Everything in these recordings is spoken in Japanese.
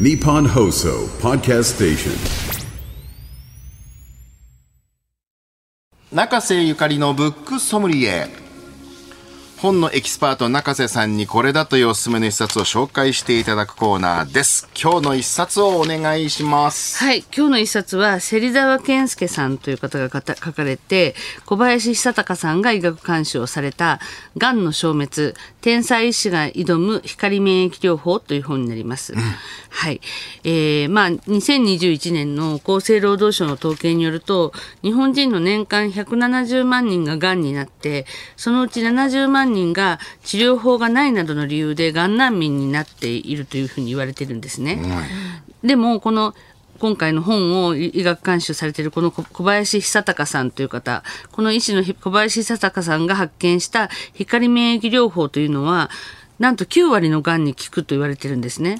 ニッポン放送ポッドキャストステーション中瀬ゆかりのブックソムリエ。本のエキスパート中瀬さんにこれだというおすすめの一冊を紹介していただくコーナーです。今日の一冊をお願いします。はい、今日の一冊は芹沢健介さんという方が書かれて小林久隆さんが医学監修をされた「がんの消滅天才医師が挑む光免疫療法」という本になります。はい、えー、まあ2021年の厚生労働省の統計によると日本人の年間170万人ががんになってそのうち70万人が治療法がないなどの理由でがん難民になっているというふうに言われてるんですね。でもこの今回の本を医学監修されているこの小林久隆さんという方この医師の小林久隆さんが発見した光免疫療法というのはなんと9割のがんに効くと言われてるんですね。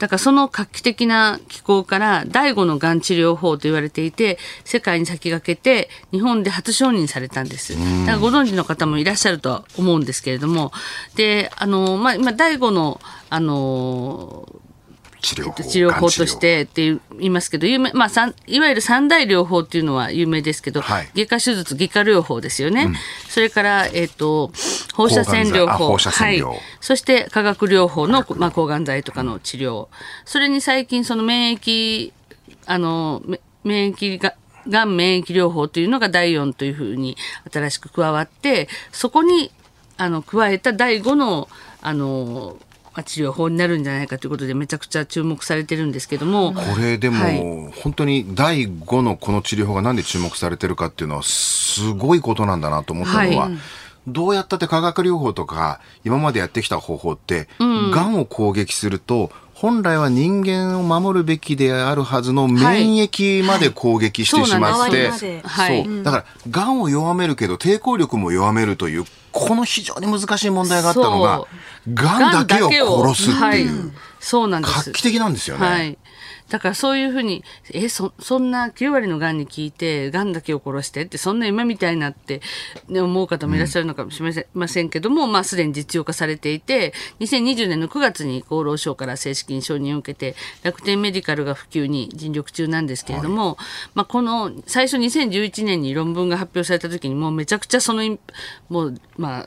だからその画期的な機構から第5のがん治療法と言われていて世界に先駆けて日本で初承認されたんです。だからご存知の方もいらっしゃるとは思うんですけれどもであのまあ今第5のあの治療法治療法としてって言いますけど有名、まあ、いわゆる三大療法っていうのは有名ですけど、はい。外科手術外科療法ですよね、それから、えっと放射線療法。はい、そして化学療法の、まあ、抗がん剤とかの治療。それに最近その免疫あのめ免疫ががん免疫療法というのが第4というふうに新しく加わってそこにあの加えた第5のあのまあ治療法になるんじゃないかということでめちゃくちゃ注目されてるんですけどもこれでも、はい。本当に第5のこの治療法がなんで注目されてるかっていうのはすごいことなんだなと思ったのは、はい。どうやったって化学療法とか今までやってきた方法って、がんを攻撃すると本来は人間を守るべきであるはずの免疫まで攻撃してしまって、そうだからがんを弱めるけど抵抗力も弱めるというこの非常に難しい問題があったのががんだけを殺すっていう、はい、そうなんです。画期的なんですよね。はい。だからそういうふうに、え、そ、そんな9割の癌に聞いて、癌だけを殺してって、そんな夢みたいなって、ね、思う方もいらっしゃるのかもしれませんけども、まあすでに実用化されていて、2020年の9月に厚労省から正式に承認を受けて、楽天メディカルが普及に尽力中なんですけれども、まあこの、最初2011年に論文が発表された時にもうめちゃくちゃそのもう、まあ、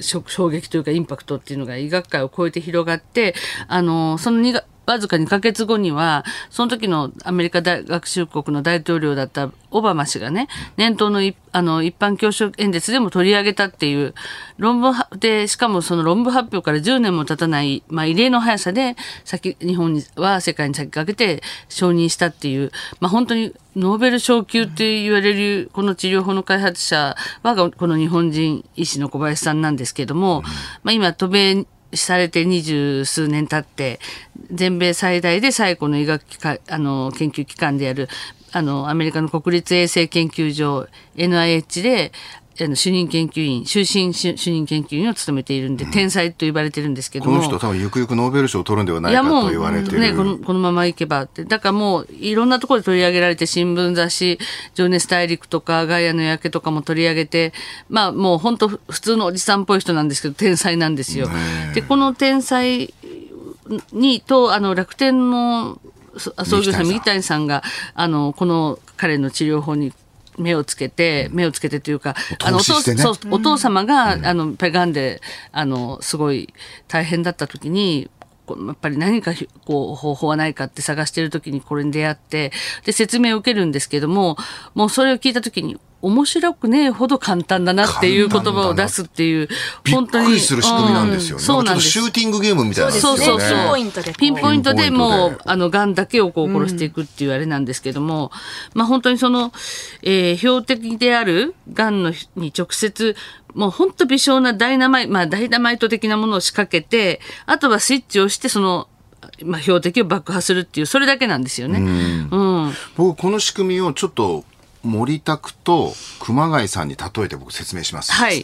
衝撃というかインパクトっていうのが医学界を超えて広がって、あの、その2、わずか2ヶ月後には、その時のアメリカ大学習国の大統領だったオバマ氏がね、年頭のあの一般教書演説でも取り上げたっていう論文で、しかもその論文発表から10年も経たない、まあ異例の速さで、先、日本は世界に先駆けて承認したっていう、まあ本当にノーベル賞級って言われるこの治療法の開発者はこの日本人医師の小林さんなんですけれども、まあ今渡米されて二十数年経って全米最大で最古の医学機関あの研究機関であるあのアメリカの国立衛生研究所 NIH であの主任研究員終身主主任研究員を務めているんで、天才と呼ばれてるんですけども。この人多分ゆくゆくノーベル賞を取るんではないかと言われてる。ねこのこのままいけばって。だからもういろんなところで取り上げられて新聞雑誌「情熱大陸」とか「ガイアの夜明け」とかも取り上げてまあもう本当普通のおじさんっぽい人なんですけど天才なんですよ。でこの天才にとあの楽天のそ創業者三木谷さんがあのこの彼の治療法に目をつけて、目をつけてというか、あのお父様が、あのペガンであのすごい大変だった時にやっぱり何かひこう方法はないかって探してる時にこれに出会ってで説明を受けるんですけどももうそれを聞いた時に面白くねえほど簡単だなっていう言葉を出すっていうびっ本当にくりする仕組みなんですよね。うそうなんですシューティングゲームみたいな、そうそうそう。ピンポイントでピンポイントでピンポイントでもう、あの、癌だけをこう殺していくっていうあれなんですけども、まあ本当にその、えー標的である癌のに直接、もう本当微小なダイナマイト、まあダイナマイト的なものを仕掛けて、あとはスイッチをして、その、まあ標的を爆破するっていう、それだけなんですよね。うん。僕この仕組みをちょっと森拓と熊谷さんに例えて僕説明します。はい。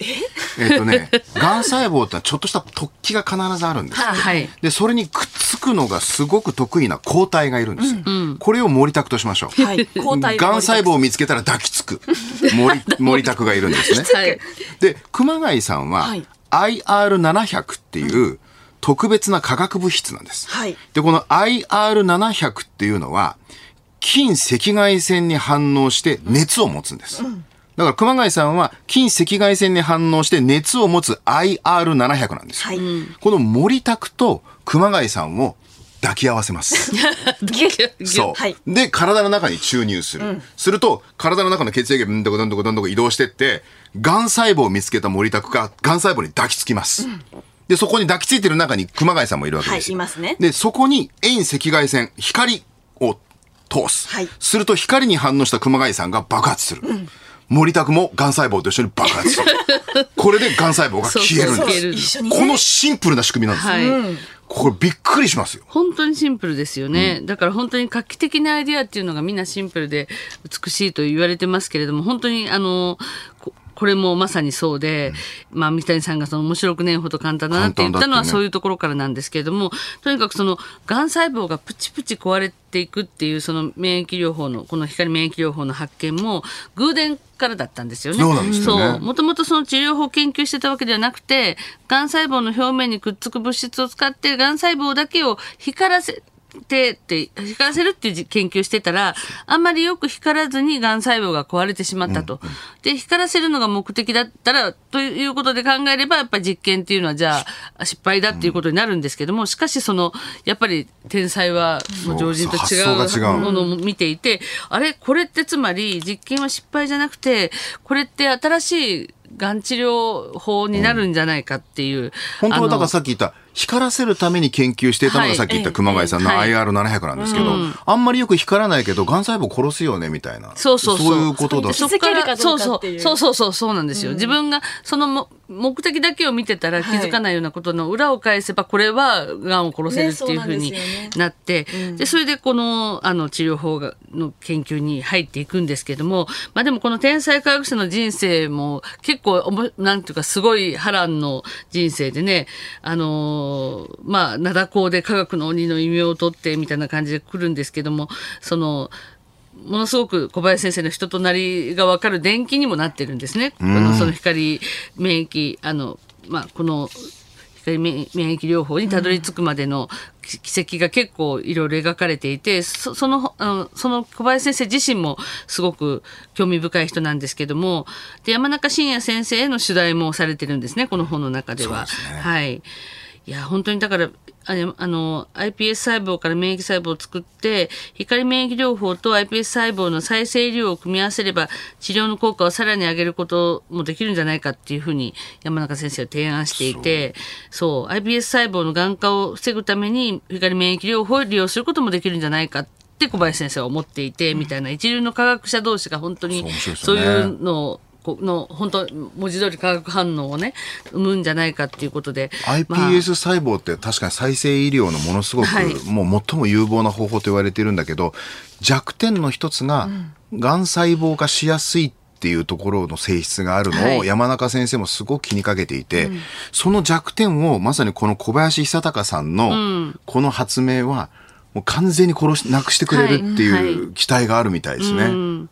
えっとね、癌細胞ってのはちょっとした突起が必ずあるんです。はい。で、それにくっつくのがすごく得意な抗体がいるんですよ。これを森拓としましょう。はい。抗体癌細胞を見つけたら抱きつく森 森拓がいるんですね。はい。で、熊谷さんははい IR700 っていう特別な化学物質なんです。はいで、この IR700 っていうのは、近赤外線に反応して熱を持つんです。だから熊谷さんは近赤外線に反応して熱を持つ IR700 なんですよ。はい。この森拓と熊谷さんを抱き合わせます。そう。はいで、体の中に注入する。すると、体の中の血液がどんどこどんどこどんどこ移動してって、癌細胞を見つけた森拓が癌細胞に抱きつきます。で、そこに抱きついてる中に熊谷さんもいるわけですよ。はいいますねで、そこに遠赤外線、光を通す。はいすると、光に反応した熊谷さんが爆発する。森拓も癌細胞と一緒に爆発する。これで癌細胞が消えるんです。ね。このシンプルな仕組みなんですよ。はい。これびっくりしますよ。本当にシンプルですよね、だから本当に画期的なアイデアっていうのがみんなシンプルで美しいと言われてますけれども本当にあのここれもまさにそうで、まあ三谷さんがその面白くねえほど簡単だなって言ったのはそういうところからなんですけれどもとにかくそのがん細胞がプチプチ壊れていくっていうその免疫療法のこの光免疫療法の発見も偶然からだったんですよね。そうなんですよね。そう。もともとその治療法を研究してたわけではなくて、がん細胞の表面にくっつく物質を使って、がん細胞だけを光らせてって、光らせるっていう研究してたら、あんまりよく光らずにがん細胞が壊れてしまったと。で、光らせるのが目的だったら、ということで考えれば、やっぱり実験っていうのは、じゃあ、失敗だっていうことになるんですけども、しかしその、やっぱり天才は、もう常人と違そうものを見ていて、あれ？これってつまり実験は失敗じゃなくて、これって新しいがん治療法になるんじゃないかっていう。本当はだからさっき言った光らせるために研究していたのはいがさっき言った熊谷さんのはい IR700 なんですけど、あんまりよく光らないけど、がん細胞殺すよねみたいな。そうそうそう。いうことだ。そうそうそうそうそうなんですよ。自分がそのも目的だけを見てたら気づかないようなことの裏を返せば、これはがんを殺せるっていうふうにねそうなんでね。なって、でそれでこのあの治療法がの研究に入っていくんですけども、まあでもこの天才科学者の人生も結構おもなんていうかすごい波乱の人生でね、あのーまあ灘高で科学の鬼の異名を取ってみたいな感じで来るんですけども、そのものすごく小林先生の人となりが分かる伝記にもなってるんですね。このその光免疫あのまあこの光免免疫療法にたどり着くまでの奇跡が結構いろいろ描かれていてそそのあのその小林先生自身もすごく興味深い人なんですけどもで山中伸也先生への取材もされてるんですねこの本の中では。はいいや本当にだからあの iPS 細胞から免疫細胞を作って光免疫療法と iPS 細胞の再生医療を組み合わせれば治療の効果をさらに上げることもできるんじゃないかっていうふうに山中先生は提案していてそう。iPS 細胞のがん化を防ぐために光免疫療法を利用することもできるんじゃないかって小林先生は思っていて、みたいな一流の科学者同士が本当にそういうのをこの本当文字通り化学反応をね生むんじゃないかっていうことでまあ。iPS 細胞って確かに再生医療のものすごく、はい。もう最も有望な方法と言われているんだけど弱点の一つが、がん細胞化しやすいっていうところの性質があるのをはい。山中先生もすごく気にかけていて、その弱点をまさにこの小林久隆さんのこの発明はもう完全に殺しなくしてくれるってはい。いう期待があるみたいですね。うん。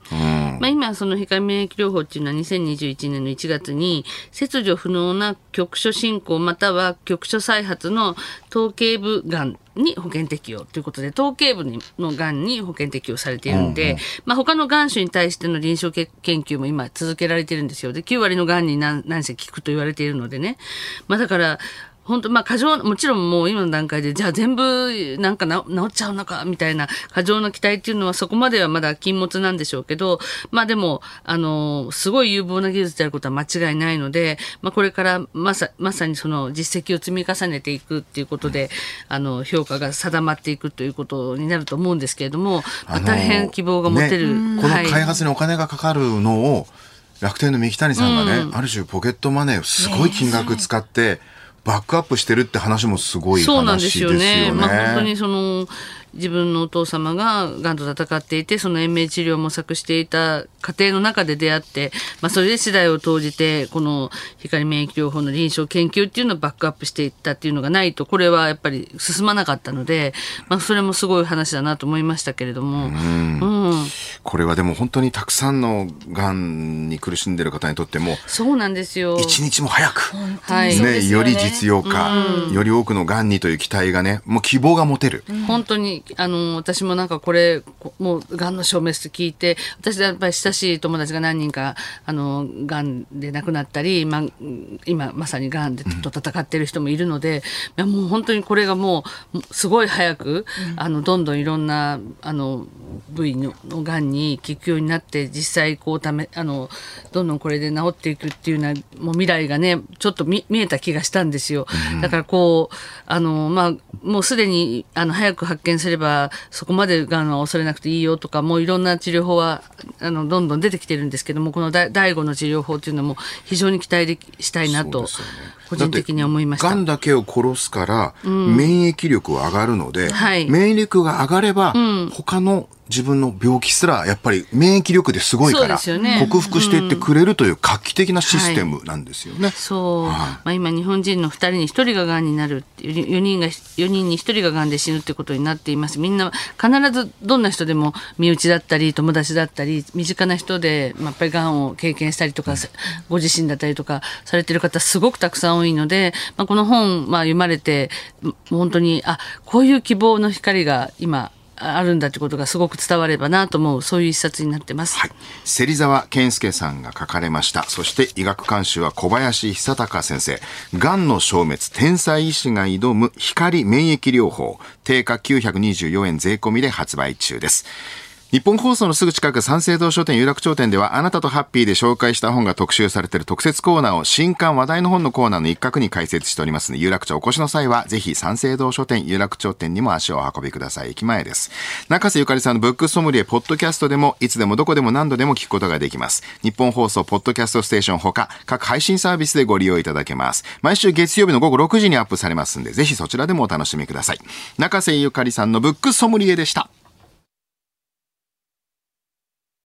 まあ、今その光免疫療法っていうのは2021年の1月に切除不能な局所進行または局所再発の頭頸部がんに保険適用ということで頭頸部のがんに保険適用されているんで、まあ、他のがん種に対しての臨床け研究も今続けられてるんですよ。で9割のがんに何何せ効くと言われているのでね、まあ、だから本当まあ過剰もちろんもう今の段階でじゃあ全部なんかな治っちゃうのかみたいな過剰な期待っていうのはそこまではまだ禁物なんでしょうけどまあでもあのすごい有望な技術であることは間違いないので、まあ、これからまさまさにその実績を積み重ねていくっていうことであの評価が定まっていくということになると思うんですけれども、まあ、大変希望が持てる、ねこのはい開発にお金がかかるのを楽天の三木谷さんがね、ある種ポケットマネーをすごい金額使ってバックアップしてるって話もすごい話ですよね。そうなんですよね。まあ本当にその自分のお父様ががんと戦っていてその延命治療を模索していた過程の中で出会って、まあ、それで次第を投じてこの光免疫療法の臨床研究っていうのをバックアップしていったっていうのがないとこれはやっぱり進まなかったので、まあ、それもすごい話だなと思いましたけれども、うんうんこれはでも本当にたくさんのがんに苦しんでる方にとっても、そうなんですよ。一日も早く、はい。ね、より実用化、より多くのがんにという期待がね、もう希望が持てる。本当にあの私もなんかこれこもうがんの消滅って聞いて私やっぱり親しい友達が何人かあのがんで亡くなったり、まあ、今まさにがんでと戦ってる人もいるので、いやもう本当にこれがもうすごい早く、あのどんどんいろんなあの部位ののがんに効くようになって実際こうためあのどんどんこれで治っていくっていうようなもう未来がねちょっと見見えた気がしたんですよ。だからこうあのまあもうすでにあの早く発見すればそこまでがんは恐れなくていいよとかもういろんな治療法はあのどんどん出てきてるんですけどもこの第5の治療法っていうのも非常に期待できしたいなと個人的に思いました。がんだけを殺すから、免疫力は上がるので、はい。免疫力が上がれば、他の自分の病気すらやっぱり免疫力ですごいから、克服していってくれるという画期的なシステムなんですよね。そう、はい。まあ、今日本人の2人に1人ががんになるっていう4人が4人に1人ががんで死ぬってことになっています。みんな必ずどんな人でも身内だったり友達だったり身近な人で、まあ、やっぱりがんを経験したりとか、ご自身だったりとかされてる方すごくたくさん多いので、まあ、この本、まあ、読まれて本当にあこういう希望の光が今あるんだってことがすごく伝わればなと思うそういう一冊になってます。はい。芹沢健介さんが書かれました。そして医学監修は小林久隆先生。がんの消滅、天才医師が挑む光免疫療法。定価924円税込みで発売中です。日本放送のすぐ近く三省堂書店有楽町店ではあなたとハッピーで紹介した本が特集されている特設コーナーを新刊話題の本のコーナーの一角に開設しております。ので有楽町お越しの際はぜひ三省堂書店有楽町店にも足をお運びください。駅前です。中瀬ゆかりさんのブックソムリエポッドキャストでもいつでもどこでも何度でも聞くことができます。日本放送ポッドキャストステーションほか各配信サービスでご利用いただけます。毎週月曜日の午後6時にアップされますんでぜひそちらでもお楽しみください。中瀬ゆかりさんのブックソムリエでした。